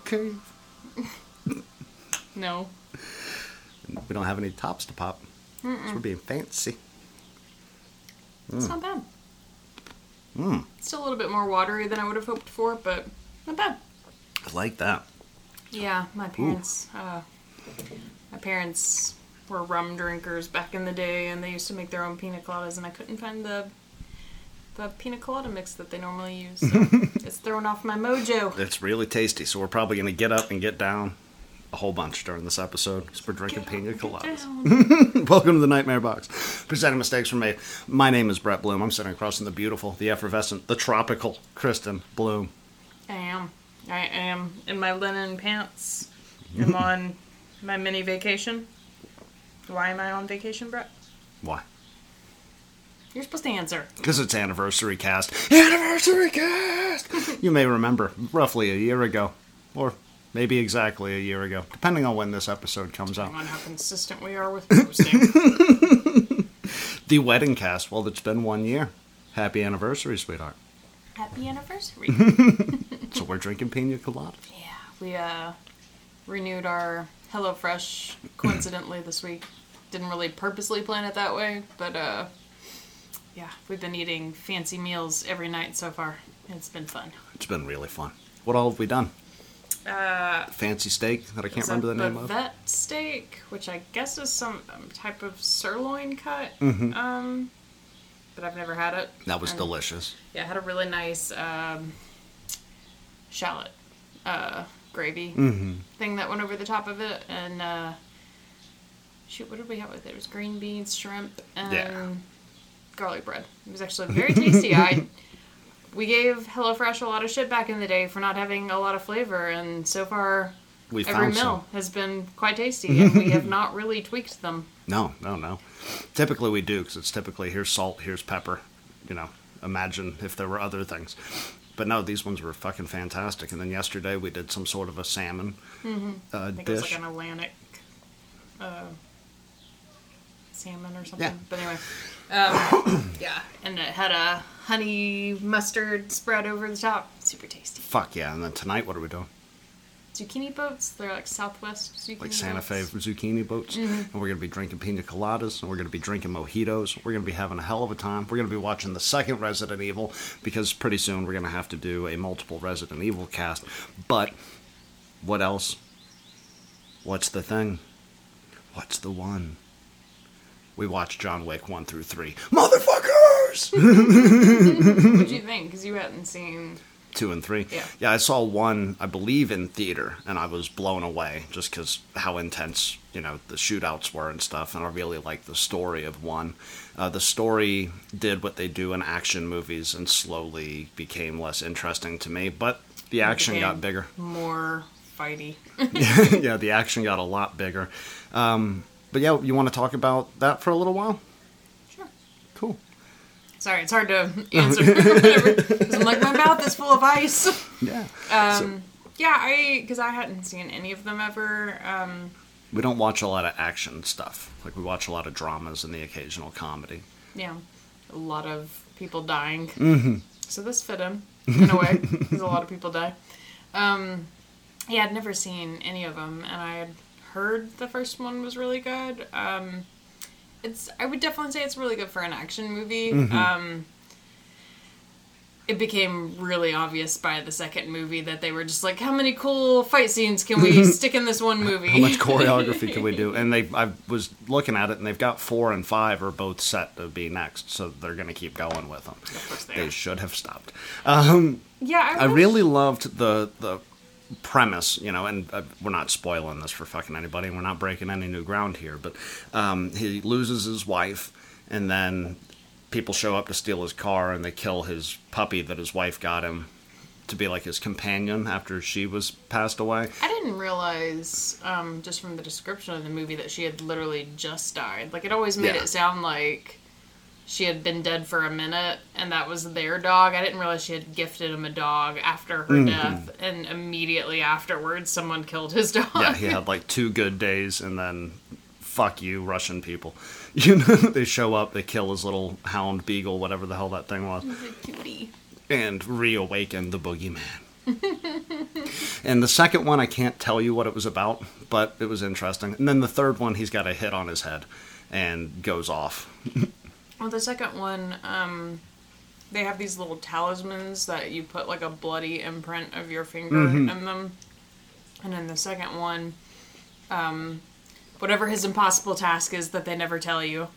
locked in a cave. No. We don't have any tops to pop. So we're being fancy. It's not bad. Mm, Still a little bit more watery than I would have hoped for, but not bad. I like that. Yeah, my parents. Uh, my parents were rum drinkers back in the day, and they used to make their own pina coladas, and I couldn't find the the pina colada mix that they normally use. So throwing off my mojo. It's really tasty, so we're probably going to get up and get down a whole bunch during this episode because we're drinking pina coladas. Welcome to the Nightmare Box. Presenting mistakes were made. My name is Brett Bloom. I'm sitting across from the beautiful, the effervescent, the tropical Kristen Bloom. I am. I am in my linen pants. I'm on my mini vacation. Why am I on vacation, Brett? Why? You're supposed to answer. Because it's anniversary cast. Anniversary cast! you may remember, roughly a year ago, or maybe exactly a year ago, depending on when this episode comes out. On how consistent we are with posting. The wedding cast. Well, it's been one year. Happy anniversary, sweetheart. Happy anniversary. So we're drinking pina colada. Yeah, we uh, renewed our HelloFresh coincidentally this week. Didn't really purposely plan it that way, but uh, yeah, we've been eating fancy meals every night so far. It's been fun. It's been really fun. What all have we done? Uh, Fancy steak that I can't remember the name of. bavette steak, which I guess is some um, type of sirloin cut. Mm-hmm. Um, but I've never had it. That was And, delicious. Yeah, it had a really nice um, shallot uh, gravy Mm-hmm. thing that went over the top of it, and uh, shoot, what did we have with it? It was green beans, shrimp, and Yeah. Garlic bread. It was actually very tasty. I we gave HelloFresh a lot of shit back in the day for not having a lot of flavor, and so far We every meal some. has been quite tasty, and we have not really tweaked them. No, no, no. Typically we do because it's typically here's salt, here's pepper. You know, imagine if there were other things. But no, these ones were fucking fantastic. And then yesterday we did some sort of a salmon uh, Mm-hmm. I think it was dish. like an Atlantic uh, salmon or something. Yeah. But anyway, um, yeah, and it had a honey mustard spread over the top. Super tasty. Fuck yeah! And then tonight, what are we doing? Zucchini boats. They're like Southwest zucchini. Like Santa Fe zucchini boats, Mm-hmm. and we're gonna be drinking pina coladas, and we're gonna be drinking mojitos. We're gonna be having a hell of a time. We're gonna be watching the second Resident Evil because pretty soon we're gonna have to do a multiple Resident Evil cast. But what else? What's the thing? What's the one? We watched John Wick one through three. Motherfuckers! What'd you think? Because you hadn't seen. two and three. Yeah. yeah, I saw one, I believe, in theater, and I was blown away just because how intense you know the shootouts were and stuff. And I really liked the story of one. Uh, the story did what they do in action movies and slowly became less interesting to me, but the action got bigger. More fighty. yeah, the action got a lot bigger. Um, but yeah, you want to talk about that for a little while? sure. Cool. Sorry, it's hard to answer. whatever, 'cause I'm like my mouth is full of ice. Yeah. Um, yeah, I because I hadn't seen any of them ever. Um, We don't watch a lot of action stuff. Like we watch a lot of dramas and the occasional comedy. yeah, a lot of people dying. Mm-hmm. So this fit in in a way because a lot of people die. Um, yeah, I'd never seen any of them, and I had heard the first one was really good. Um, it's I would definitely say it's really good for an action movie. Um, it became really obvious by the second movie that they were just like, how many cool fight scenes can we stick in this one movie? How much choreography can we do? And they, I was looking at it, and they've got four and five are both set to be next, so they're going to keep going with them. They They should have stopped. Yeah, I, I really loved the the premise, you know, and uh, we're not spoiling this for fucking anybody. We're not breaking any new ground here, but um, he loses his wife, and then people show up to steal his car, and they kill his puppy that his wife got him to be like his companion after she was passed away. I didn't realize, um, just from the description of the movie, that she had literally just died. Like, it always made Yeah. it sound like she had been dead for a minute, and that was their dog. I didn't realize she had gifted him a dog after her Mm-hmm. death, and immediately afterwards, someone killed his dog. Yeah, he had like two good days, and then fuck you, Russian people. You know, they show up, they kill his little hound beagle, whatever the hell that thing was, He's a cutie. and reawaken the boogeyman. and the second one, I can't tell you what it was about, but it was interesting. And then the third one, he's got a hit on his head and goes off. Well, the second one, um, they have these little talismans that you put like a bloody imprint of your finger in them. And then the second one, um, whatever his impossible task is that they never tell you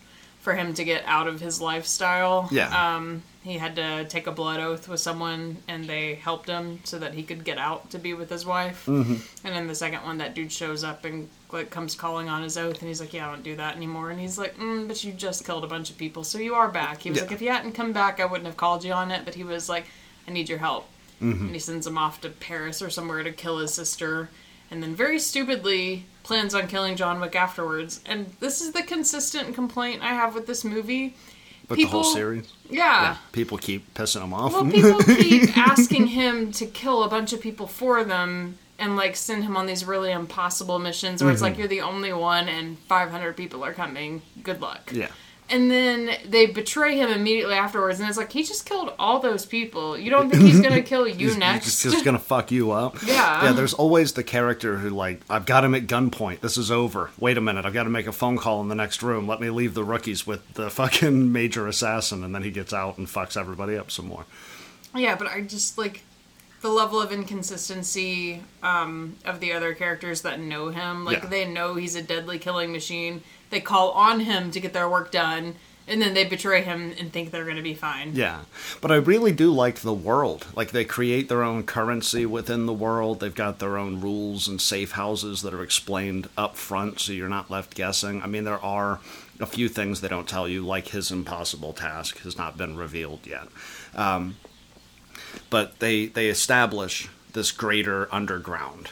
for him to get out of his lifestyle. Yeah. Um, he had to take a blood oath with someone and they helped him so that he could get out to be with his wife. Mm-hmm. And then the second one, that dude shows up and like comes calling on his oath and he's like, Yeah, I don't do that anymore. And he's like, mm, But you just killed a bunch of people, so you are back. He was Yeah. like, If you hadn't come back, I wouldn't have called you on it. But he was like, I need your help. Mm-hmm. And he sends him off to Paris or somewhere to kill his sister. And then very stupidly plans on killing John Wick afterwards. And this is the consistent complaint I have with this movie. But the whole series, Yeah. people keep pissing him off. Well, people keep asking him to kill a bunch of people for them and like send him on these really impossible missions where it's Mm-hmm. like you're the only one and 500 people are coming. Good luck. yeah. And then they betray him immediately afterwards, and it's like he just killed all those people. You don't think he's gonna kill you He's- next? He's just gonna fuck you up. Yeah. Yeah, there's always the character who like, I've got him at gunpoint. This is over. Wait a minute, I've got to make a phone call in the next room. Let me leave the rookies with the fucking major assassin, and then he gets out and fucks everybody up some more. Yeah, but I just like the level of inconsistency um, of the other characters that know him. Like Yeah. they know he's a deadly killing machine. They call on him to get their work done, and then they betray him and think they're going to be fine. Yeah, but I really do like the world. Like they create their own currency within the world. They've got their own rules and safe houses that are explained up front, so you're not left guessing. I mean, there are a few things they don't tell you, like his impossible task has not been revealed yet. Um, but they they establish this greater underground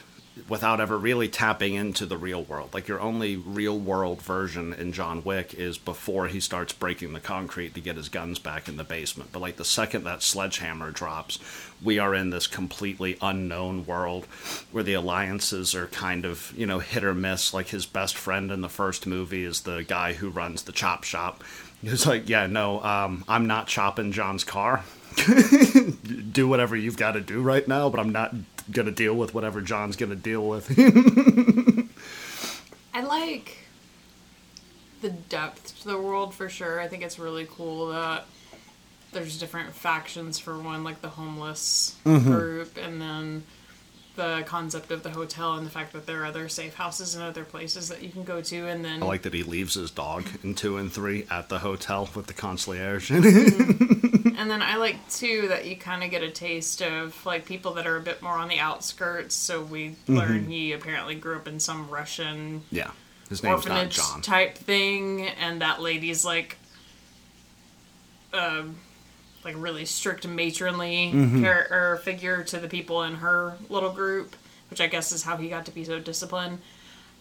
without ever really tapping into the real world. Like your only real world version in John Wick is before he starts breaking the concrete to get his guns back in the basement. But like the second that sledgehammer drops, we are in this completely unknown world where the alliances are kind of, you know, hit or miss. Like his best friend in the first movie is the guy who runs the chop shop. He's like, yeah, no, um, I'm not chopping John's car do whatever you've got to do right now, but I'm not going to deal with whatever John's going to deal with. I like the depth to the world for sure. I think it's really cool that there's different factions for one, like the homeless Mm-hmm. group, and then the concept of the hotel and the fact that there are other safe houses and other places that you can go to, and then I like that he leaves his dog in two and three at the hotel with the concierge. And then I like too that you kind of get a taste of like people that are a bit more on the outskirts. So we Mm-hmm. learn he apparently grew up in some Russian yeah, his name's not orphanage John. type thing, and that lady's like, um, like really strict matronly Mm-hmm. char- or figure to the people in her little group, which I guess is how he got to be so disciplined.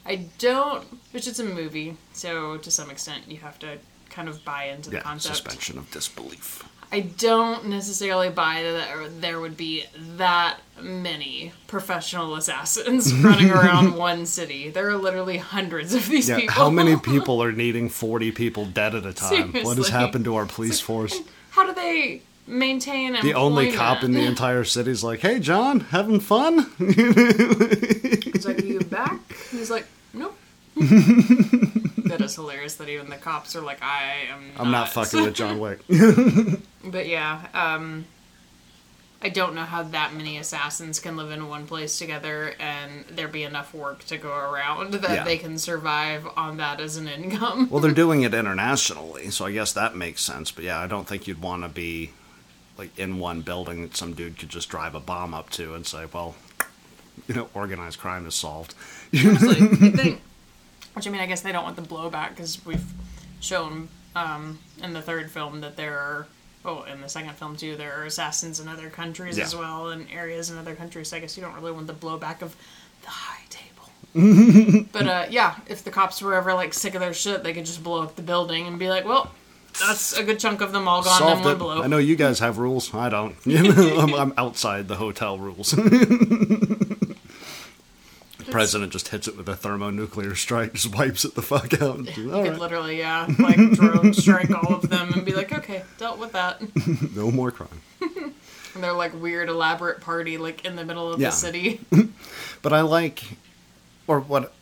I don't, which it's a movie, so to some extent you have to kind of buy into the Yeah, concept. suspension of disbelief. I don't necessarily buy that there- there would be that many professional assassins running around one city. There are literally hundreds of these Yeah, people. how many people are needing 40 people dead at a time? What has happened to our police force? How do they maintain The only cop in the entire city is like, hey, John, having fun? He's like, "Are you back?" He's like, "Nope." That is hilarious. That even the cops are like, "I am." Not. I'm not fucking with John Wick. But yeah, um, I don't know how that many assassins can live in one place together and there be enough work to go around that Yeah. they can survive on that as an income. Well, they're doing it internationally, so I guess that makes sense. But yeah, I don't think you'd want to be like in one building that some dude could just drive a bomb up to and say, "Well, you know, organized crime is solved." Honestly, you think- which I mean, I guess they don't want the blowback because we've shown um, in the third film that there are. Oh, in the second film too, there are assassins in other countries Yeah. as well, and areas in other countries. So I guess you don't really want the blowback of the high table. but uh, yeah, if the cops were ever like sick of their shit, they could just blow up the building and be like, "Well, that's a good chunk of them all gone in one blow." I know you guys have rules. I don't. I'm, I'm outside the hotel rules. President just hits it with a thermonuclear strike, just wipes it the fuck out. Could right, literally, yeah, like drone strike all of them and be like, "Okay, dealt with that." no more crime. and they're like weird elaborate party like in the middle of Yeah. the city. But I like, or what?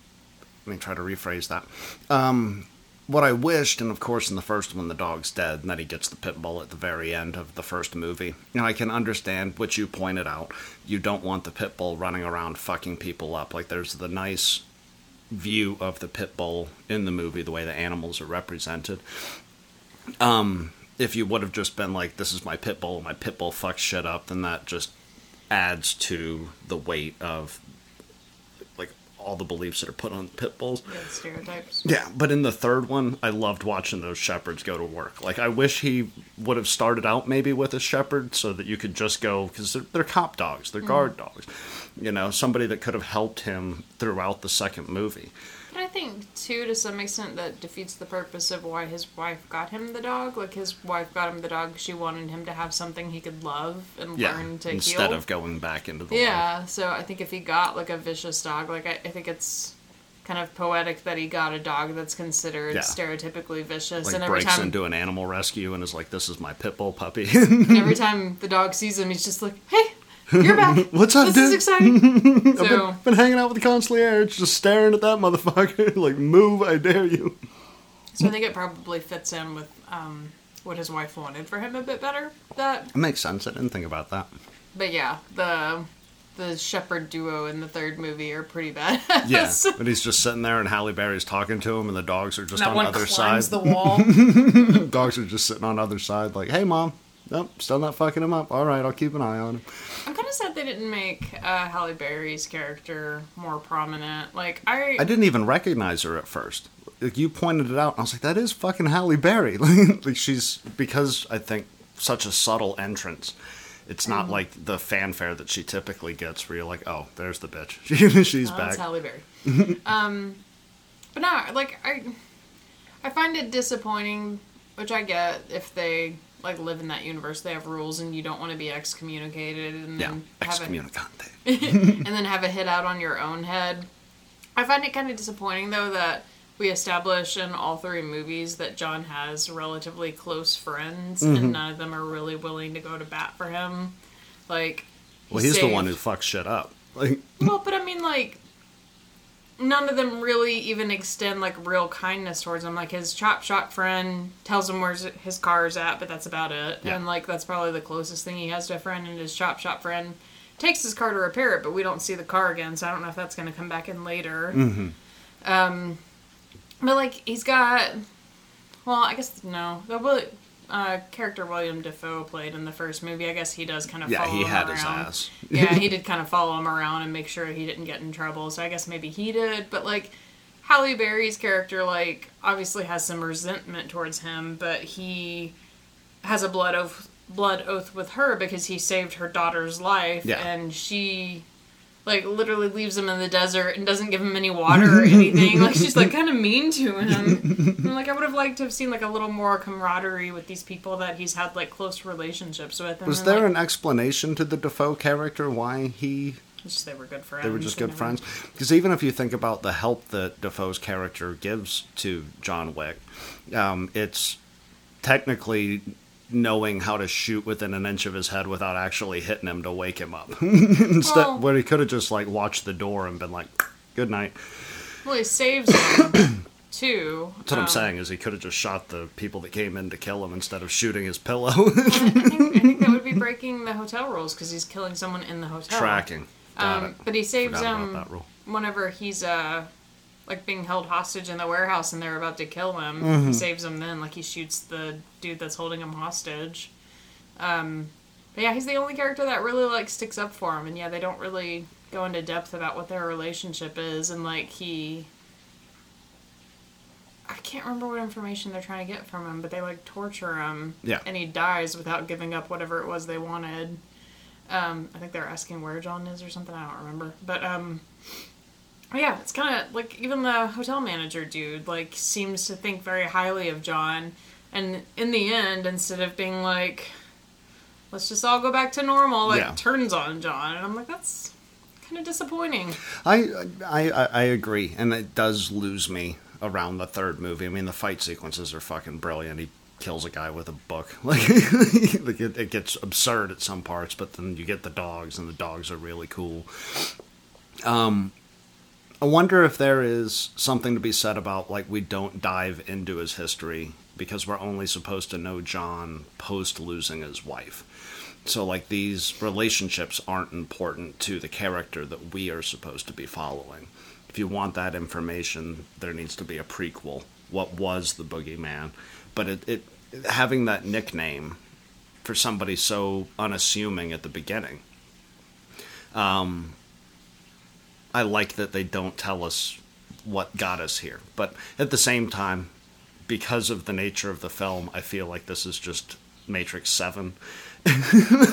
Let me try to rephrase that. Um, what I wished, and of course, in the first one, the dog's dead, and then he gets the pit bull at the very end of the first movie. And I can understand what you pointed out. You don't want the pit bull running around fucking people up. Like there's the nice view of the pit bull in the movie, the way the animals are represented. Um, if you would have just been like, "This is my pit bull, my pit bull fucks shit up," then that just adds to the weight of all the beliefs that are put on pit bulls. Yeah, stereotypes. Yeah, but in the third one, I loved watching those shepherds go to work. Like, I wish he would have started out maybe with a shepherd so that you could just go because they're, they're cop dogs, they're guard mm. dogs. You know, somebody that could have helped him throughout the second movie. But I think too, to some extent, that defeats the purpose of why his wife got him the dog. Like his wife got him the dog, she wanted him to have something he could love and Yeah, learn to instead heal. of going back into the life. yeah, so I think if he got like a vicious dog, like I, I think it's kind of poetic that he got a dog that's considered Yeah. stereotypically vicious, Like and every breaks time into an animal rescue and is like, "This is my pit bull puppy." every time the dog sees him, he's just like, "Hey, you're back! What's up, this dude? is exciting." I've so been, been hanging out with the concierge, just staring at that motherfucker. like, move, I dare you. So I think it probably fits in with um, what his wife wanted for him a bit better. That, It makes sense. I didn't think about that. but yeah, the the shepherd duo in the third movie are pretty bad. Yeah, but he's just sitting there, and Halle Berry's talking to him, and the dogs are just that on one the other climbs side. the wall. dogs are just sitting on the other side, like, "Hey, mom, nope, still not fucking him up. All right, I'll keep an eye on him." I'm kind of sad they didn't make uh, Halle Berry's character more prominent. Like I, I didn't even recognize her at first. Like, you pointed it out, and I was like, "That is fucking Halle Berry." like she's because I think such a subtle entrance. It's Mm. not like the fanfare that she typically gets, where you're like, "Oh, there's the bitch. she's Oh, back." that's Halle Berry. um, but no, like I, I find it disappointing, which I get if they like live in that universe. They have rules, and you don't want to be excommunicated and yeah, then have a, excommunicante. and then have a hit out on your own head. I find it kind of disappointing though that we establish in all three movies that John has relatively close friends, Mm-hmm. and none of them are really willing to go to bat for him. Like, Well, he's the one who fucks shit up. Like, well, but I mean, like, none of them really even extend like real kindness towards him. Like his chop shop friend tells him where his car is at, but that's about it. Yeah. And like that's probably the closest thing he has to a friend. And his chop shop friend takes his car to repair it, but we don't see the car again, so I don't know if that's going to come back in later. Um, but like he's got, well, I guess no. The uh, character William Dafoe played in the first movie. I guess he does kind of yeah, follow he him had his around ass. yeah, he did kind of follow him around and make sure he didn't get in trouble. So I guess maybe he did. But like Halle Berry's character, like obviously has some resentment towards him, but he has a blood oath, blood oath with her because he saved her daughter's life, Yeah. and she. Like literally leaves him in the desert and doesn't give him any water or anything. like she's like kind of mean to him. And, like I would have liked to have seen like a little more camaraderie with these people that he's had like close relationships with. And Was there like, an explanation to the Dafoe character why he just they were good friends. they were just good friends? Because even if you think about the help that Dafoe's character gives to John Wick, um, it's technically knowing how to shoot within an inch of his head without actually hitting him to wake him up. Instead, Well- where he could have just like watched the door and been like, "Good night." Well, he saves him too. That's what I'm Um, saying is he could have just shot the people that came in to kill him instead of shooting his pillow. I think, I think that would be breaking the hotel rules because he's killing someone in the hotel. Tracking. Um, but he saves Forgot him whenever he's uh like being held hostage in the warehouse and they're about to kill him. Mm-hmm. He saves him then, like he shoots the dude that's holding him hostage. Um, but yeah, he's the only character that really like sticks up for him, and yeah, they don't really go into depth about what their relationship is, and like he. I can't remember what information they're trying to get from him, but they like torture him, Yeah. and he dies without giving up whatever it was they wanted. Um, I think they're asking where John is or something. I don't remember, but um, yeah, it's kind of like even the hotel manager dude like seems to think very highly of John, and in the end, instead of being like, "Let's just all go back to normal," like Yeah. turns on John, and I'm like, that's kind of disappointing. I, I I I agree, and it does lose me around the third movie. I mean, the fight sequences are fucking brilliant. He kills a guy with a book. Like, like it, it gets absurd at some parts, but then you get the dogs, and the dogs are really cool. Um, I wonder if there is something to be said about like we don't dive into his history because we're only supposed to know John post losing his wife. So like these relationships aren't important to the character that we are supposed to be following. If you want that information, there needs to be a prequel. What was the boogeyman? But it, it having that nickname for somebody so unassuming at the beginning. Um, I like that they don't tell us what got us here. But at the same time, because of the nature of the film, I feel like this is just Matrix 7.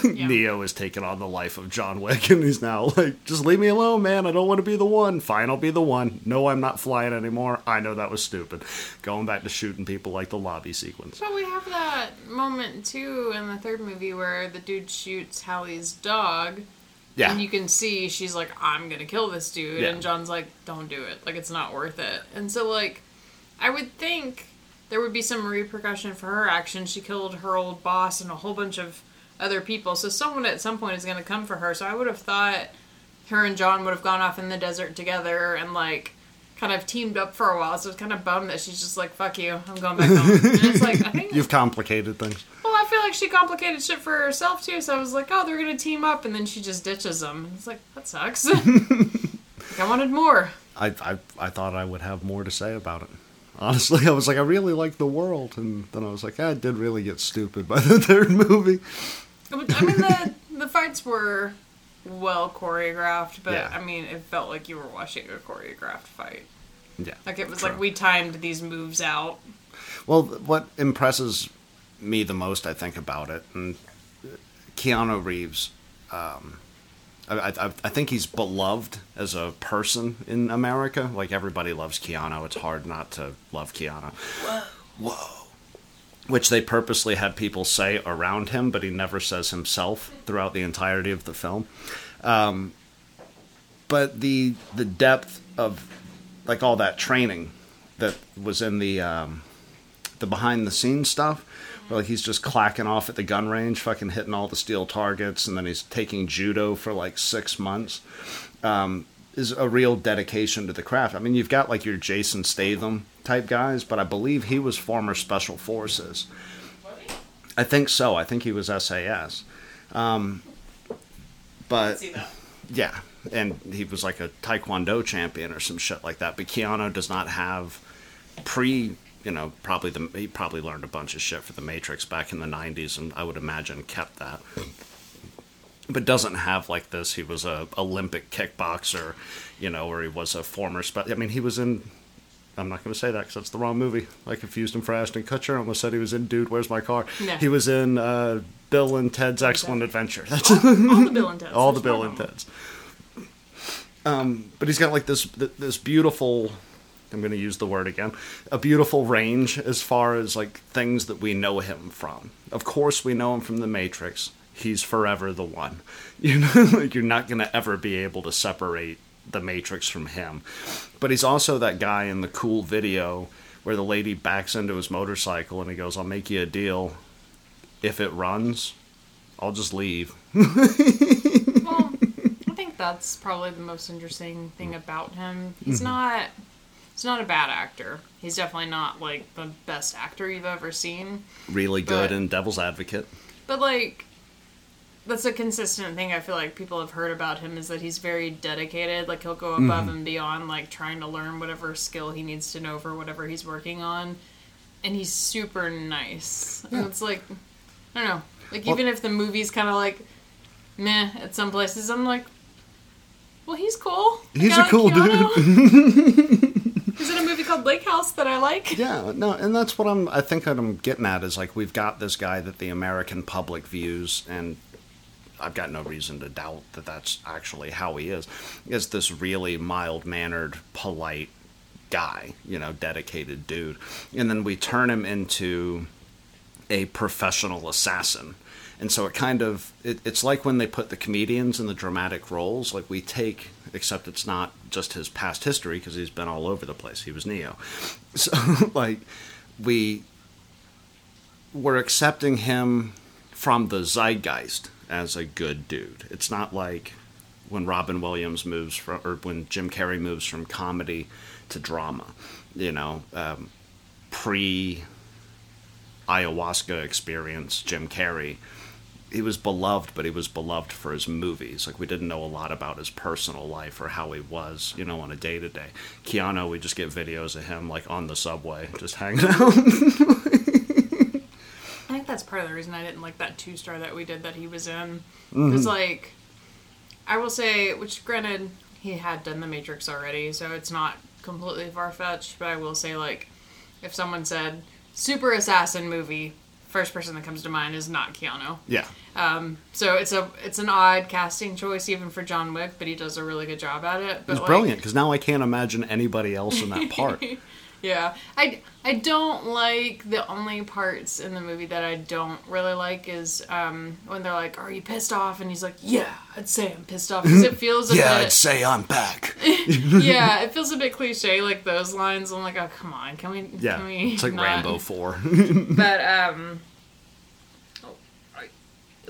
Yeah. Neo has taken on the life of John Wick, and he's now like, just leave me alone, man. I don't want to be the one. Fine, I'll be the one. No, I'm not flying anymore. I know that was stupid. Going back to shooting people like the lobby sequence. But we have that moment too in the third movie where the dude shoots Halle's dog. Yeah. And you can see she's like, I'm gonna kill this dude. Yeah. And John's like, don't do it. Like, it's not worth it. And so, like, I would think there would be some repercussion for her action. She killed her old boss and a whole bunch of other people. So, someone at some point is gonna come for her. So, I would have thought her and John would have gone off in the desert together and, like, kind of teamed up for a while. So, it's kind of bummed that she's just like, fuck you. I'm going back home. and it's like, I think. You've complicated things. I feel like she complicated shit for herself too. So I was like, oh, they're gonna team up, and then she just ditches them. It's like that sucks. like, I wanted more. I, I I thought I would have more to say about it. Honestly, I was like, I really like the world, and then I was like, ah, it did really get stupid by the third movie. I mean, the the fights were well choreographed, but Yeah. I mean, it felt like you were watching a choreographed fight. Yeah, Like it was true. like we timed these moves out. Well, what impresses me the most, I think, about it, and Keanu Reeves, um, I, I, I think he's beloved as a person in America. Like everybody loves Keanu. It's hard not to love Keanu. Whoa. Whoa. Which they purposely had people say around him, but he never says himself throughout the entirety of the film. Um, but the the depth of like all that training that was in the um, the behind the scenes stuff like he's just clacking off at the gun range fucking hitting all the steel targets and then he's taking judo for like six months. Um, is a real dedication to the craft. I mean you've got like your jason statham type guys but i believe he was former special forces. I think so. I think he was sas um, but yeah, and he was like a taekwondo champion or some shit like that. But Keanu does not have pre, you know, probably the he probably learned a bunch of shit for the Matrix back in the '90s, and I would imagine kept that. But doesn't have like this. He was a Olympic kickboxer, you know, or he was a former. Spe- I mean, he was in. I'm not going to say that because that's the wrong movie. I confused him for Ashton Kutcher. I almost said he was in Dude, Where's My Car? Yeah. He was in uh, Bill and Ted's Excellent Adventure. That's All the Bill and Ted's. all the Bill and. Ted's. Um, but he's got like this this beautiful. I'm going to use the word again. A beautiful range as far as like things that we know him from. Of course, we know him from The Matrix. He's forever the one. You know, like you're not going to ever be able to separate The Matrix from him. But he's also that guy in the cool video where the lady backs into his motorcycle and he goes, "I'll make you a deal. If it runs, I'll just leave." Well, I think that's probably the most interesting thing mm. about him. He's mm-hmm. not. He's not a bad actor. He's definitely not like the best actor you've ever seen. really good But- in Devil's Advocate. But like that's a consistent thing I feel like people have heard about him is that he's very dedicated. Like he'll go above mm-hmm. and beyond like trying to learn whatever skill he needs to know for whatever he's working on. And he's super nice. And it's like I don't know. Like Well- even if the movie's kind of like meh at some places, I'm like well, he's cool. He's a like cool Keanu. Is it a movie called Lake House that I like? Yeah, no, and that's what I'm. I think what I'm getting at is like we've got this guy that the American public views, and I've got no reason to doubt that that's actually how he is. Is this really mild mannered, polite guy? You know, dedicated dude, and then we turn him into a professional assassin. And so it kind of it, it's like when they put the comedians in the dramatic roles. Like we take, except it's not just his past history because he's been all over the place. He was Neo, so like we we're accepting him from the zeitgeist as a good dude. It's not like when Robin Williams moves from, or when Jim Carrey moves from comedy to drama. You know, um, pre ayahuasca experience, Jim Carrey, he was beloved, but he was beloved for his movies. Like we didn't know a lot about his personal life or how he was, you know, on a day to day. Keanu, we just get videos of him like on the subway, just hanging out. I think that's part of the reason I didn't like that two star that we did that he was in. Because, mm-hmm. like, I will say, which granted, he had done The Matrix already, so it's not completely far fetched, but I will say, like, if someone said, super assassin movie, first person that comes to mind is not Keanu. yeah. Um, so it's a it's an odd casting choice even for John Wick, but he does a really good job at it. But It's like, brilliant because now I can't imagine anybody else in that part. Yeah, I I don't like the only parts in the movie that I don't really like is um, when they're like, "Are you pissed off?" and he's like, "Yeah, I'd say I'm pissed off," because it feels a bit I'd say I'm back. yeah, it feels a bit cliche like those lines. I'm like, oh come on, can we? Yeah, can we it's like not- Rambo 4. But um, oh,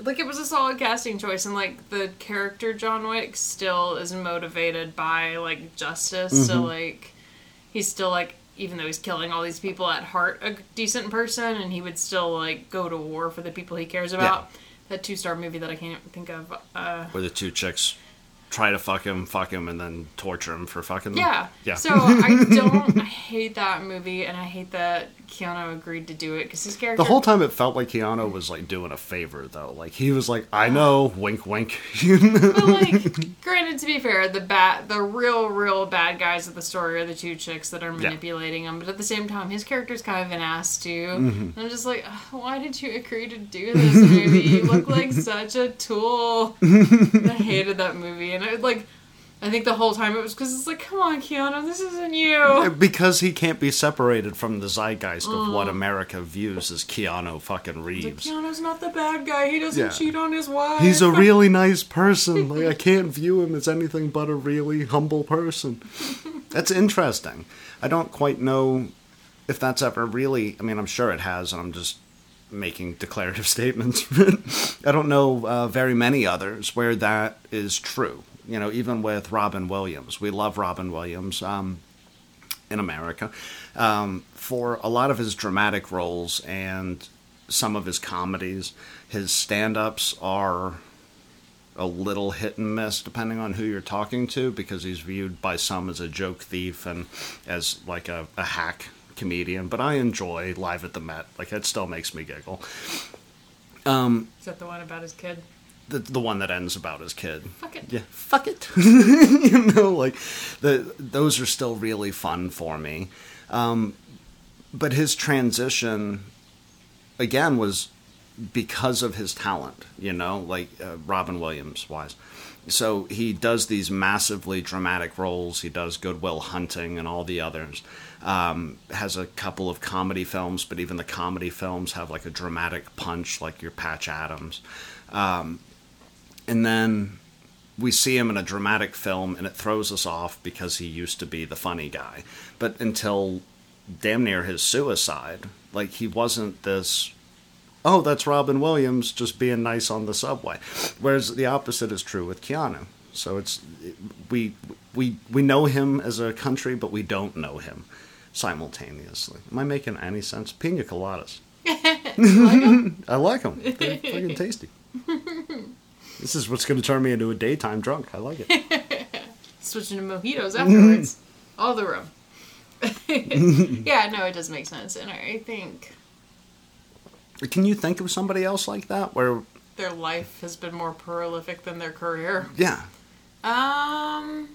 like it was a solid casting choice, and like the character John Wick still is motivated by like justice. So Mm-hmm. like he's still like even though he's killing all these people at heart a decent person, and he would still like go to war for the people he cares about. That two star movie that I can't think of. Uh, Where the two chicks try to fuck him, fuck him, and then torture him for fucking them. Yeah. Yeah. So I don't. I hate that movie, and I hate that Keanu agreed to do it because his character. The whole time it felt like Keanu was like doing a favor though. Like he was like, I know, wink wink. But like, granted, to be fair, the bat, the real, real bad guys of the story are the two chicks that are manipulating him. But at the same time, his character's kind of an ass too. Mm-hmm. And I'm just like, "Ugh, why did you agree to do this movie? you look like such a tool. I hated that movie, and I like. I think the whole time it was because it's like, come on, Keanu, this isn't you. because he can't be separated from the zeitgeist of Mm. what America views as Keanu fucking Like, Reeves. Keanu's not the bad guy. He doesn't Yeah. cheat on his wife. He's a really nice person. Like I can't view him as anything but a really humble person. That's interesting. I don't quite know if that's ever really. I mean, I'm sure it has, and I'm just making declarative statements. I don't know uh, very many others where that is true. You know, even with Robin Williams, we love Robin Williams. Um, in America um, for a lot of his dramatic roles and some of his comedies. His stand ups are a little hit and miss depending on who you're talking to because he's viewed by some as a joke thief and as like a, a hack comedian. But I enjoy Live at the Met. Like, it still makes me giggle. Um, Is that the one about his kid? The, the one that ends about his kid. Fuck it. Yeah, fuck it. you know, like the those are still really fun for me. Um, but his transition again was because of his talent. You know, like uh, Robin Williams wise. So he does these massively dramatic roles. He does Good Will Hunting and all the others. Um, has a couple of comedy films, but even the comedy films have like a dramatic punch, like your Patch Adams. Um, and then we see him in a dramatic film and it throws us off because he used to be the funny guy but until damn near his suicide like he wasn't this oh that's robin williams just being nice on the subway whereas the opposite is true with keanu so it's we we we know him as a country but we don't know him simultaneously am i making any sense pina coladas I like them. They're fucking tasty. This is what's going to turn me into a daytime drunk. I like it. Switching to mojitos afterwards. All the room. yeah, no, it does make sense. And I think Can you think of somebody else like that? Where, their life has been more prolific than their career. yeah, Um,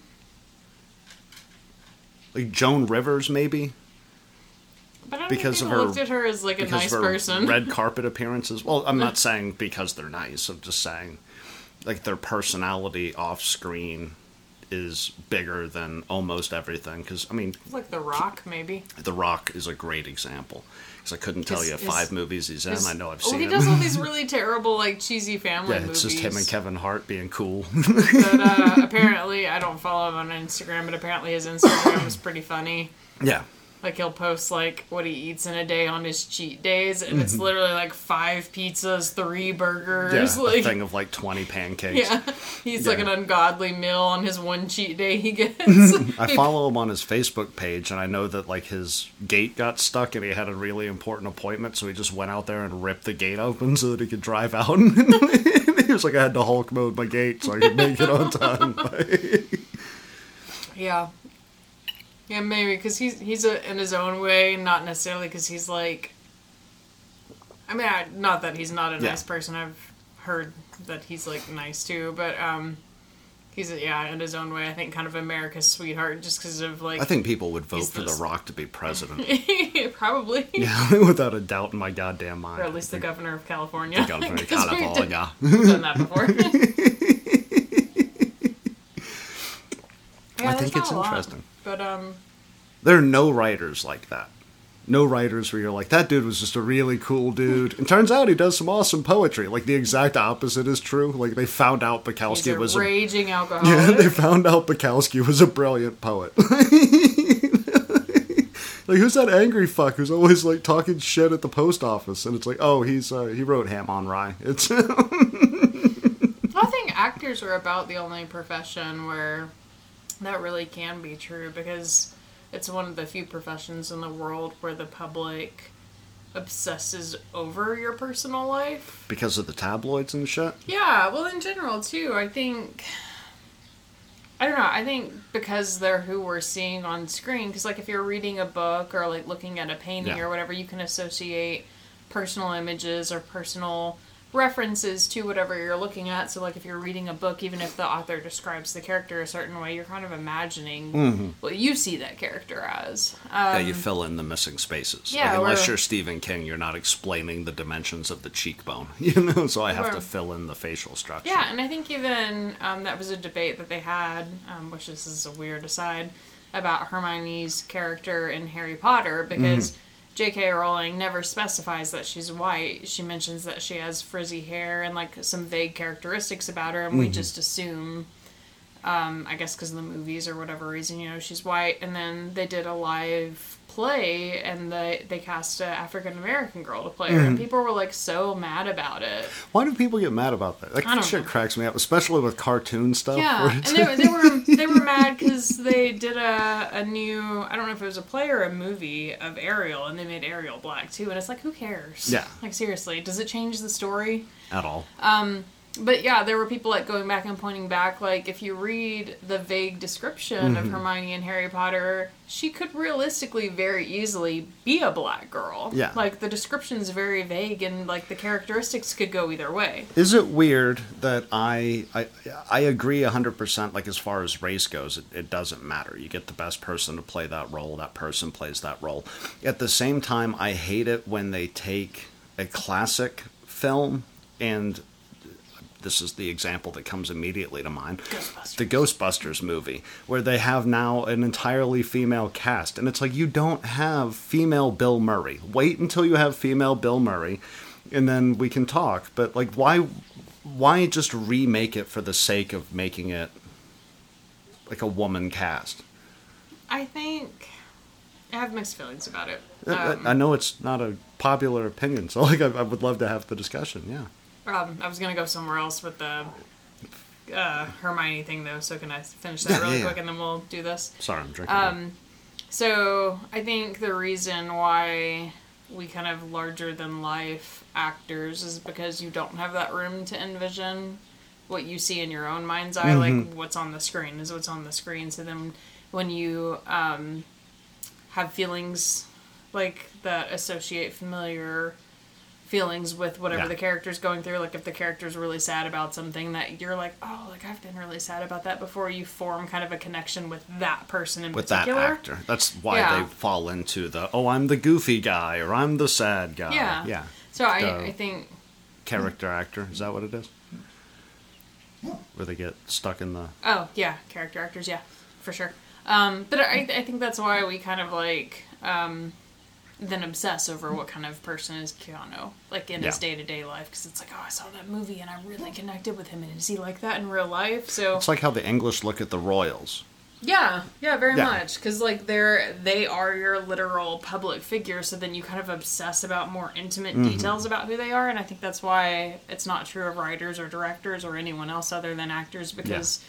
like Joan Rivers, maybe but I don't Because think of her- looked at her as like a nice person. red carpet appearances. Well, I'm not saying because they're nice. I'm just saying, like their personality off screen is bigger than almost everything. Because I mean, like The Rock, maybe. The Rock is a great example. Because I couldn't tell you five movies he's in. I know I've seen. oh, he it. does all these really terrible, like cheesy family yeah, movies. it's just him and Kevin Hart being cool. But uh, apparently, I don't follow him on Instagram, but apparently his Instagram is pretty funny. yeah. Like he'll post like what he eats in a day on his cheat days, and it's Mm-hmm. literally like five pizzas, three Yeah, burgers, a like thing of like 20 pancakes. yeah. He's like an ungodly meal on his one cheat day he gets. I follow him on his Facebook page, and I know that like his gate got stuck, and he had a really important appointment, so he just went out there and ripped the gate open so that he could drive out. And he was like, "I had to Hulk mode my gate so I could make it on time." Yeah. Yeah, maybe because he's he's a, in his own way, not necessarily because he's like. I mean, I, not that he's not a Yeah. nice person. I've heard that he's like nice too, but um, he's yeah in his own way. I think kind of America's sweetheart, just because of like I think people would vote for this- The Rock to be president. probably, yeah, without a doubt in my goddamn mind. or at least the governor of California. governor of 'Cause California. we've done that before. Yeah, I think it's a lot, interesting. But um. There are no writers like that. No writers where you're like, that dude was just a really cool dude. And turns out he does some awesome poetry. Like the exact opposite is true. Like they found out Bukowski a was a raging alcoholic. Yeah, they found out Bukowski was a brilliant poet. like who's that angry fuck who's always like talking shit at the post office? And it's like, oh, he's uh, he wrote Ham on Rye. It's I think actors are about the only profession where that really can be true because it's one of the few professions in the world where the public obsesses over your personal life. because of the tabloids and shit. Yeah, well, in general, too, I think. I don't know. I think because they're who we're seeing on screen, because, like, if you're reading a book or, like, looking at a painting Yeah. or whatever, you can associate personal images or personal references to whatever you're looking at. So, like, if you're reading a book, even if the author describes the character a certain way, you're kind of imagining what you see that character as. Um, yeah, you fill in the missing spaces. yeah, like, unless you're Stephen King, you're not explaining the dimensions of the cheekbone. You know, so I have to fill in the facial structure. Yeah, and I think even um, that was a debate that they had, um, which this is a weird aside, about Hermione's character in Harry Potter because J.K. Rowling never specifies that she's white. She mentions that she has frizzy hair and like some vague characteristics about her, and we just assume. Um, I guess because of the movies or whatever reason, you know, she's white. And then they did a live play, and they they cast a African American girl to play her, and people were like so mad about it. Why do people get mad about that? That shit know. cracks me up, especially with cartoon stuff. Yeah, and they, they were they were mad because they did a a new I don't know if it was a play or a movie of Ariel, and they made Ariel black too, and it's like who cares? Yeah. like seriously, does it change the story? at all. Um, But yeah, there were people like going back and pointing back, like if you read the vague description Mm-hmm. of Hermione and Harry Potter, she could realistically very easily be a black girl. Yeah. like the description's very vague, and like the characteristics could go either way. Is it weird that I I, I agree hundred percent? Like as far as race goes, it, it doesn't matter. You get the best person to play that role. That person plays that role. At the same time, I hate it when they take a classic film and this is the example that comes immediately to mind Ghostbusters. the ghostbusters movie where they have now an entirely female cast and it's like you don't have female bill murray wait until you have female bill murray and then we can talk but like why why just remake it for the sake of making it like a woman cast I think I have mixed feelings about it. I- I- Um, I know it's not a popular opinion, so like I, I would love to have the discussion. Yeah, Um, I was gonna go somewhere else with the uh, Hermione thing though, so can I finish that Yeah, really yeah, quick yeah. and then we'll do this? sorry, I'm drinking. Um, so I think the reason why we kind of larger than life actors is because you don't have that room to envision what you see in your own mind's eye, like what's on the screen is what's on the screen. So then when you um, have feelings like that associate familiar feelings with whatever Yeah. the character's going through like if the character's really sad about something that you're like oh like i've been really sad about that before you form kind of a connection with that person in with that actor, that's why Yeah. they fall into the oh, I'm the goofy guy or I'm the sad guy. yeah yeah. so I, I think Character actor is that what it is? Where they get stuck in the oh yeah character actors yeah for sure um, but I, I think that's why we kind of like um, then obsess over what kind of person is Keanu, like in his day to day life, because it's like, oh, I saw that movie and I really connected with him, and is he like that in real life? So It's like how the English look at the royals. Yeah, yeah, very Yeah. much. Because like they're they are your literal public figure, so then you kind of obsess about more intimate Mm-hmm. details about who they are, and I think that's why it's not true of writers or directors or anyone else other than actors because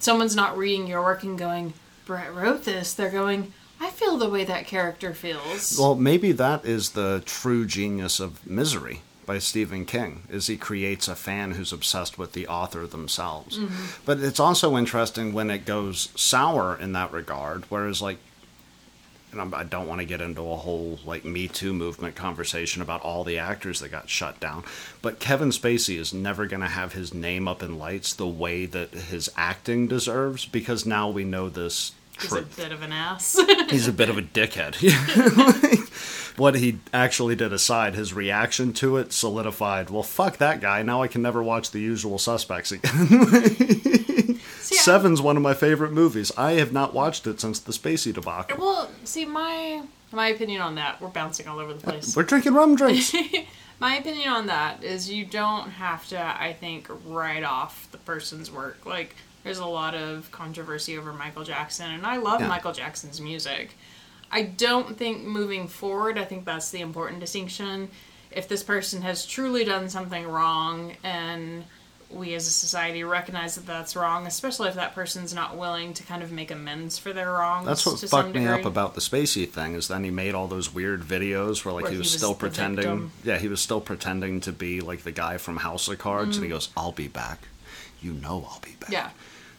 someone's not reading your work and going, Brett wrote this. They're going, I feel the way that character feels. Well, maybe that is the true genius of Misery by Stephen King, is he creates a fan who's obsessed with the author themselves. Mm-hmm. But it's also interesting when it goes sour in that regard, whereas like and I'm- I don't want to get into a whole like Me Too movement conversation about all the actors that got shut down, but Kevin Spacey is never going to have his name up in lights the way that his acting deserves because now we know this He's a bit of an ass. he's a bit of a dickhead. Like, what he actually did aside, his reaction to it solidified. Well, fuck that guy. Now I can never watch The Usual Suspects again. See, I- Seven's one of my favorite movies. I have not watched it since the Spacey debacle. well, see my my opinion on that. We're bouncing all over the place. We're drinking rum drinks. My opinion on that is you don't have to, I think, write off the person's work. Like, there's a lot of controversy over Michael Jackson, and I love Yeah. Michael Jackson's music. I don't think moving forward, I think that's the important distinction. If this person has truly done something wrong and we as a society recognize that that's wrong, especially if that person's not willing to kind of make amends for their wrongs. That's what fucked me up about the Spacey thing. Is then he made all those weird videos where like Where he he was was still pretending. victim. Yeah, he was still pretending to be like the guy from House of Cards, Mm. and he goes, "I'll be back." You know, I'll be back. Yeah.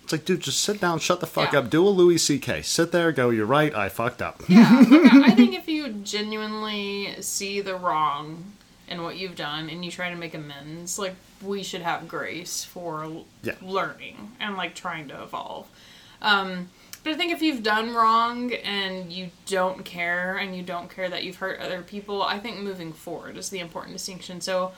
It's like, dude, just sit down, shut the fuck Yeah. up, do a Louis C.K. Sit there, go, you're right, I fucked up. Yeah, I think if you genuinely see the wrong in what you've done and you try to make amends, like we should have grace for Yeah. learning and like trying to evolve. Um, but I think if you've done wrong and you don't care and you don't care that you've hurt other people, I think moving forward is the important distinction. So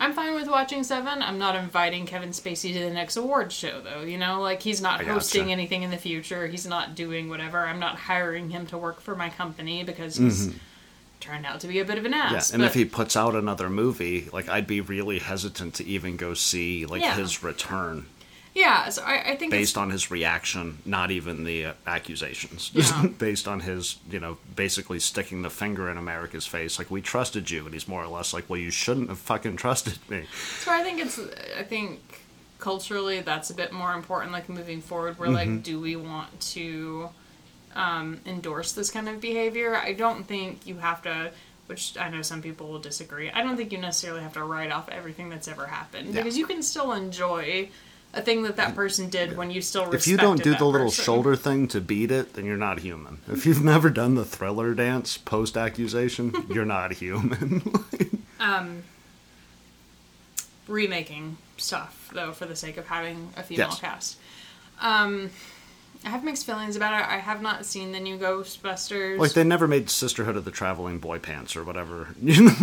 I'm fine with watching Seven. I'm not inviting Kevin Spacey to the next awards show, though. You know, like he's not I gotcha. hosting anything in the future. He's not doing whatever. I'm not hiring him to work for my company because he's turned out to be a bit of an Mm-hmm. Yeah, ass. and but- if he puts out another movie, like I'd be really hesitant to even go see like Yeah. his return yeah, so I, I think based on his reaction, not even the uh, accusations. Yeah. based on his, you know, basically sticking the finger in America's face, like we trusted you, and he's more or less like, well, you shouldn't have fucking trusted me. So I think it's. I think culturally that's a bit more important. Like moving forward, we're Mm-hmm. like, do we want to um, endorse this kind of behavior? I don't think you have to. Which I know some people will disagree. I don't think you necessarily have to write off everything that's ever happened Yeah. because you can still enjoy a thing that that person did when you still If you don't do the little person. shoulder thing to beat it, then you're not human. If you've never done the thriller dance post accusation, you're not human. um remaking stuff though for the sake of having a female Yes. cast. Um, I have mixed feelings about it. I have not seen the new Ghostbusters. like they never made Sisterhood of the Traveling Boy Pants or whatever. You know,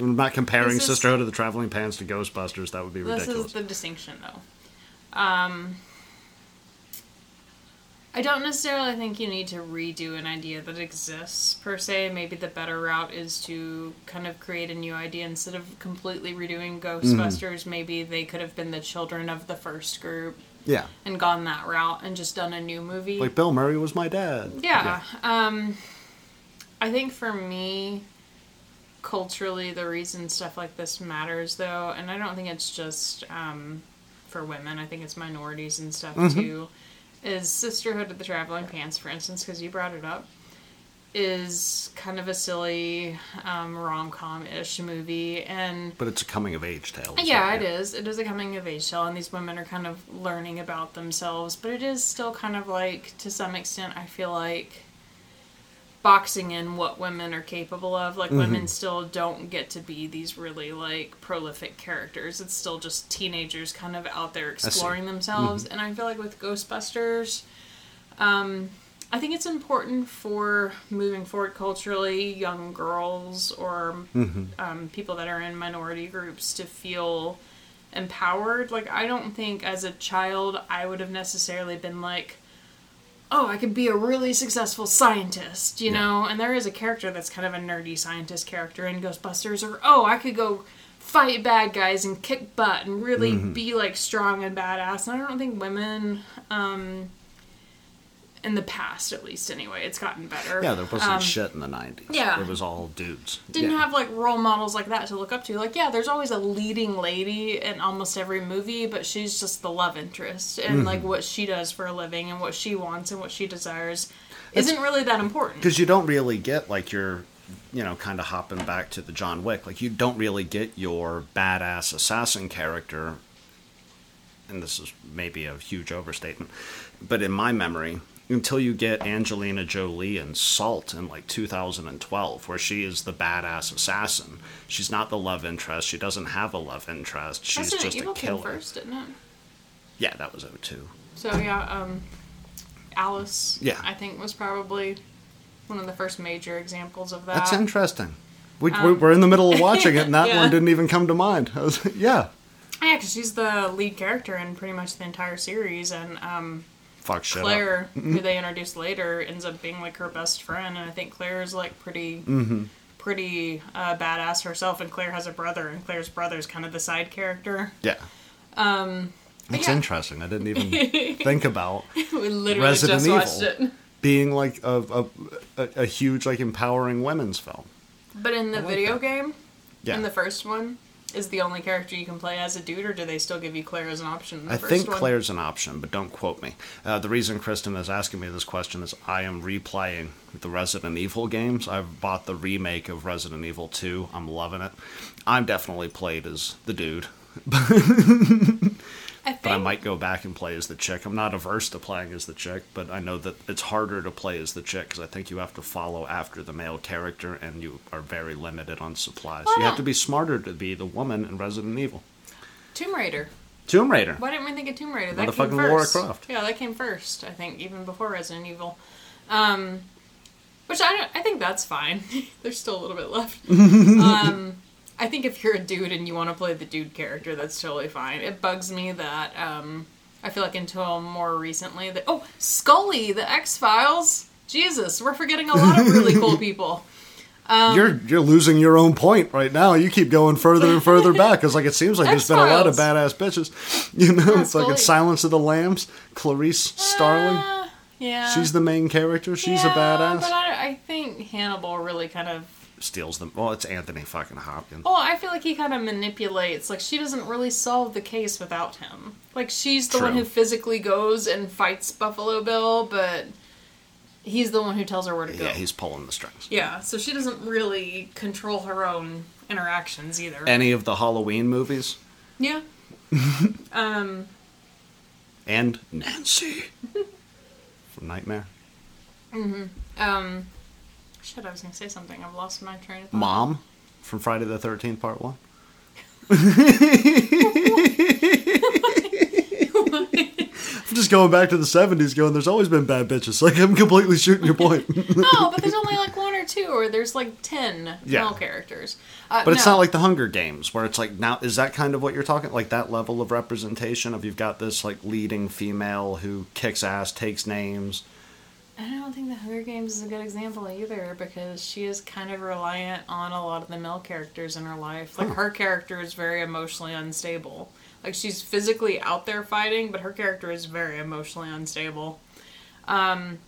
I'm not comparing is- Sisterhood of the Traveling Pants to Ghostbusters. That would be ridiculous. this is the distinction though. Um, I don't necessarily think you need to redo an idea that exists per se. Maybe the better route is to kind of create a new idea instead of completely redoing Ghostbusters. Maybe they could have been the children of the first group yeah, and gone that route and just done a new movie. like Bill Murray was my dad. Yeah. Um, I think for me, culturally, the reason stuff like this matters, though, and I don't think it's just um, for women. I think it's minorities and stuff too. Is Sisterhood of the Traveling Pants, for instance, because you brought it up, is kind of a silly um, rom com ish movie, and But it's a coming of age tale. yeah, it is. It is a coming of age tale, and these women are kind of learning about themselves. But it is still kind of like, to some extent, I feel like boxing in what women are capable of. Like, women still don't get to be these really like prolific characters. It's still just teenagers kind of out there exploring themselves. And I feel like with Ghostbusters, um, I think it's important for moving forward culturally, young girls or um, people that are in minority groups to feel empowered. Like, I don't think as a child I would have necessarily been like, oh, I could be a really successful scientist, you Yeah. know? And there is a character that's kind of a nerdy scientist character in Ghostbusters, or oh, I could go fight bad guys and kick butt and really be like strong and badass. And I don't think women um, in the past, at least anyway, it's gotten better. Yeah, there wasn't Um, shit in the 90s. yeah. It was all dudes. didn't Yeah. have like role models like that to look up to. Like, yeah, there's always a leading lady in almost every movie, but she's just the love interest and Mm-hmm. like what she does for a living and what she wants and what she desires isn't really that important. because you don't really get like your you know kind of hopping back to the john wick like you don't really get your badass assassin character and this is maybe a huge overstatement but in my memory until you get angelina jolie in salt in like 2012 where she is the badass assassin she's not the love interest she doesn't have a love interest she's Resident just Evil a came killer first, didn't it? yeah that was 02 So yeah, um, Alice. Yeah. I think was probably one of the first major examples of that. that's interesting we, we- we're in the middle of watching it and that Um, yeah. one didn't even come to mind I was, yeah Yeah, because she's the lead character in pretty much the entire series, and um, fuck shit up. Claire, who they introduce later, ends up being like her best friend, and I think Claire is like pretty, pretty uh, badass herself. And Claire has a brother, and Claire's brother is kind of the side character. Yeah. Um, it's yeah. interesting. I didn't even think about we literally Resident just Evil. it. being like a, a, a, a huge like empowering women's film. But in the like video that. game, Yeah. in the first one, is the only character you can play as a dude, or do they still give you Claire as an option? In the I think one? Claire's an option, but don't quote me. Uh, the reason Kristen is asking me this question is I am replaying the Resident Evil games. I've bought the remake of Resident Evil 2. I'm loving it. I'm definitely played as the dude, I think but I might go back and play as the chick. I'm not averse to playing as the chick, but I know that it's harder to play as the chick because I think you have to follow after the male character and you are very limited on supplies. Why you have to be smarter to be the woman in Resident Evil. Tomb Raider. Tomb Raider. Why didn't we think of Tomb Raider? That came first. Croft. Yeah, that came first. I think even before Resident Evil. Um, which I don't, I think that's fine. There's still a little bit left. um, I think if you're a dude and you want to play the dude character, that's totally fine. It bugs me that um, I feel like until more recently that oh Scully, the X Files. Jesus, we're forgetting a lot of really cool people. Um, you're you're losing your own point right now. You keep going further and further back. It's like it seems like there's been a lot of badass bitches. You know, Yeah, it's like in Silence of the Lambs, Clarice Starling. Uh, yeah. She's the main character. She's yeah, a badass. But I, I think Hannibal really kind of Steals them. Well, it's Anthony fucking Hopkins. Oh, I feel like he kind of manipulates. Like she doesn't really solve the case without him. Like she's the one who physically goes and fights Buffalo Bill, but he's the one who tells her where to go. Yeah, he's pulling the strings. Yeah, so she doesn't really control her own interactions either. Any of the Halloween movies yeah. um. and Nancy from Nightmare. Mhm. Um. Shit, I was gonna say something. I've lost my train of thought. Mom from Friday the Thirteenth Part One. I'm just going back to the '70s, going. There's always been bad bitches. Like I'm completely shooting your point. no, but there's only like one or two, or there's like ten Yeah. male characters. Uh, But it's no. not like the Hunger Games, where it's like now is that kind of what you're talking like that level of representation of you've got this like leading female who kicks ass, takes names. I don't think the Hunger Games is a good example either because she is kind of reliant on a lot of the male characters in her life. Like her character is very emotionally unstable. Like she's physically out there fighting, but her character is very emotionally unstable. Um,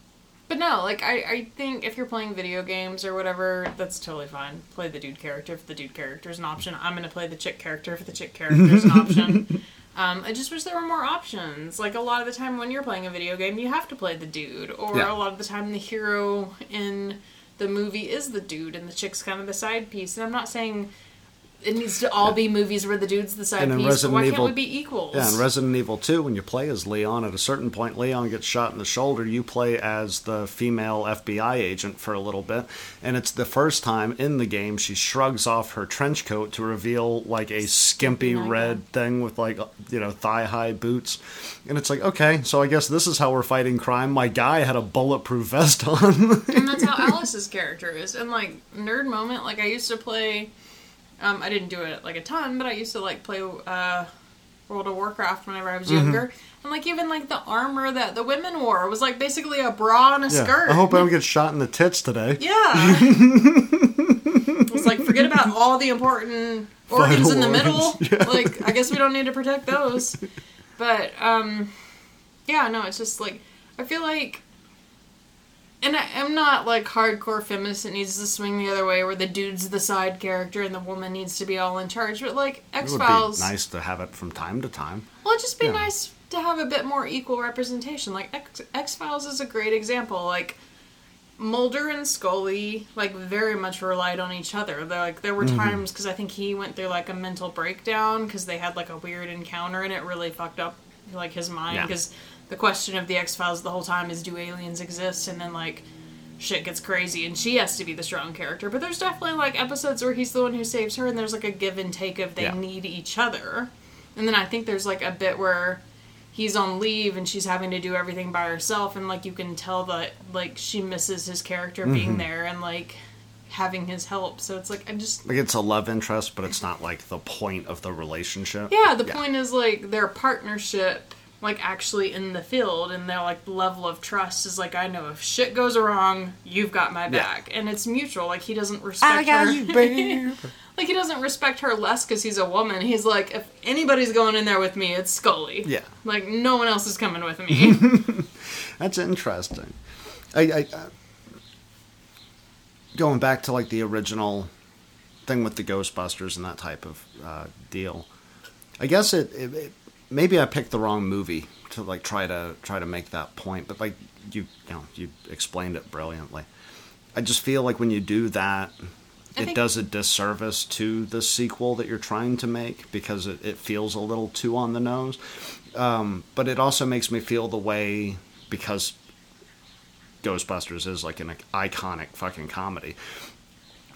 but no, like I, I think if you're playing video games or whatever, that's totally fine. Play the dude character if the dude character is an option. I'm gonna play the chick character if the chick character is an option. Um, I just wish there were more options. Like a lot of the time when you're playing a video game, you have to play the dude, or Yeah. a lot of the time the hero in the movie is the dude and the chick's kind of the side piece. And I'm not saying it needs to all be movies where the dude's the side And piece, Resident why Evil- can't we be equals? Yeah, in Resident Evil 2, when you play as Leon, at a certain point, Leon gets shot in the shoulder. You play as the female FBI agent for a little bit, and it's the first time in the game she shrugs off her trench coat to reveal like a skimpy red thing with like you know thigh high boots, and it's like okay, so I guess this is how we're fighting crime. My guy had a bulletproof vest on. and that's how Alice's character is. And like nerd moment, like I used to play. Um, I didn't do it like a ton, but I used to like play uh, World of Warcraft whenever I was Mm-hmm. younger. And like even like the armor that the women wore was like basically a bra and a Yeah, skirt. I hope I don't get shot in the tits today. Yeah. it's like forget about all the important organs Vital in the middle. Like I guess we don't need to protect those. But um yeah, no, it's just like I feel like and I, I'm not like hardcore feminist that needs to swing the other way, where the dude's the side character and the woman needs to be all in charge. But like X Files, nice to have it from time to time. well, it'd just be Yeah. nice to have a bit more equal representation. Like X Files is a great example. Like Mulder and Scully, like very much relied on each other. They're, like there were Mm-hmm. times because I think he went through like a mental breakdown because they had like a weird encounter and it really fucked up like his mind Yeah. The question of the X Files the whole time is do aliens exist and then like shit gets crazy and she has to be the strong character. But there's definitely like episodes where he's the one who saves her and there's like a give and take of they Yeah. need each other. And then I think there's like a bit where he's on leave and she's having to do everything by herself and like you can tell that like she misses his character Mm-hmm. being there and like having his help. So it's like I just Like it's a love interest, but it's not like the point of the relationship. Yeah, the point is like their partnership like actually in the field and their like level of trust is like I know if shit goes wrong, you've got my Yeah. back. And it's mutual. Like he doesn't respect her. babe. like he doesn't respect her less cuz he's a woman. He's like if anybody's going in there with me, it's Scully. Yeah. Like no one else is coming with me. That's interesting. I, I uh, going back to like the original thing with the Ghostbusters and that type of uh, deal. I guess it, it, it maybe I picked the wrong movie to like try to try to make that point, but like you you know you explained it brilliantly. I just feel like when you do that, I it does a disservice to the sequel that you're trying to make because it, it feels a little too on the nose. Um, but it also makes me feel the way because Ghostbusters is like an iconic fucking comedy.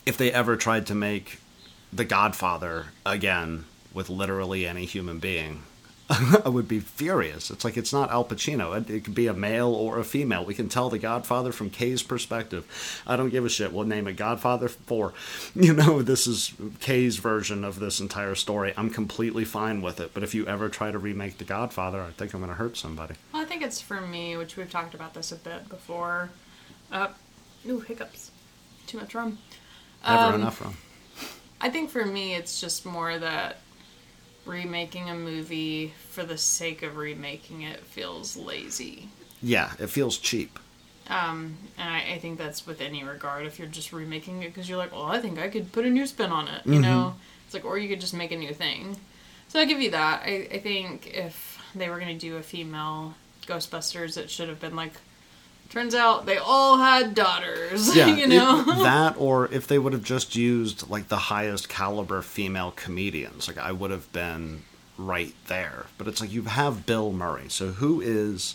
If they ever tried to make The Godfather again with literally any human being, I would be furious. It's like it's not Al Pacino. It, it could be a male or a female. We can tell The Godfather from Kay's perspective. I don't give a shit. We'll name it Godfather 4. You know, this is Kay's version of this entire story. I'm completely fine with it. But if you ever try to remake The Godfather, I think I'm going to hurt somebody. Well, I think it's for me, which we've talked about this a bit before. Uh, ooh, hiccups. Too much rum. Never Um, enough rum. I think for me, it's just more that remaking a movie for the sake of remaking it feels lazy. Yeah, it feels cheap. Um, and I, I think that's with any regard. If you're just remaking it because you're like, well, I think I could put a new spin on it, you know? It's like, or you could just make a new thing. So I give you that. I, I think if they were going to do a female Ghostbusters, it should have been like, turns out they all had daughters, Yeah, you know? if- that or if they would have just used like the highest caliber female comedians, like I would have been right there. But it's like you have Bill Murray, so who is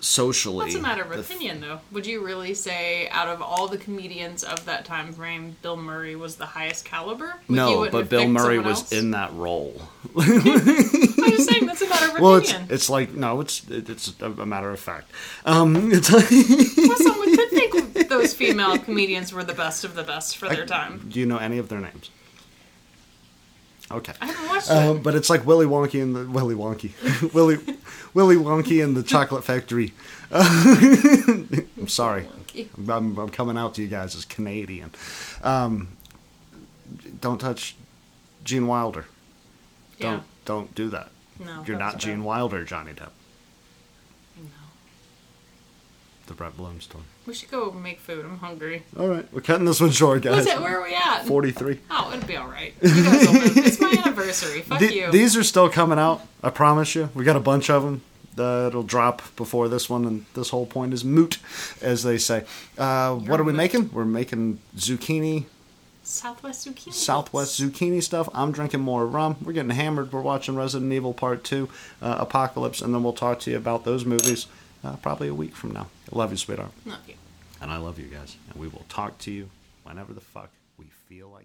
socially? That's a matter of opinion, though. Would you really say, out of all the comedians of that time frame, Bill Murray was the highest caliber? Like, no, but Bill Murray was else? in that role. I'm saying that's a matter of Well, it's opinion. it's like no, it's it's a, matter of fact. Um, it's like, well, someone could think those female comedians were the best of the best for their time. do you know any of their names? Okay. I haven't watched Um, it. but it's like Willy Wonky and the Willy Wonky, Willy Willy Wonky and the Chocolate Factory. I'm sorry, I'm, I'm coming out to you guys as Canadian. Um, don't touch Gene Wilder. Don't Yeah. don't do that. No, You're not Gene bad. Wilder, Johnny Depp. No. The Brett Bloom story. We should go make food. I'm hungry. All right, we're cutting this one short, guys. What's it? Where are we at? Forty-three. Oh, it'll be all right. You guys will live. It's my anniversary. Fuck Th- you. These are still coming out. I promise you. We got a bunch of them. That'll drop before this one, and this whole point is moot, as they say. Uh, what are we moot. making? We're making zucchini, Southwest zucchini. Southwest zucchini stuff. I'm drinking more rum. We're getting hammered. We're watching Resident Evil Part 2, uh, Apocalypse, and then we'll talk to you about those movies uh, probably a week from now. I love you, sweetheart. Love you. And I love you guys. And we will talk to you whenever the fuck we feel like.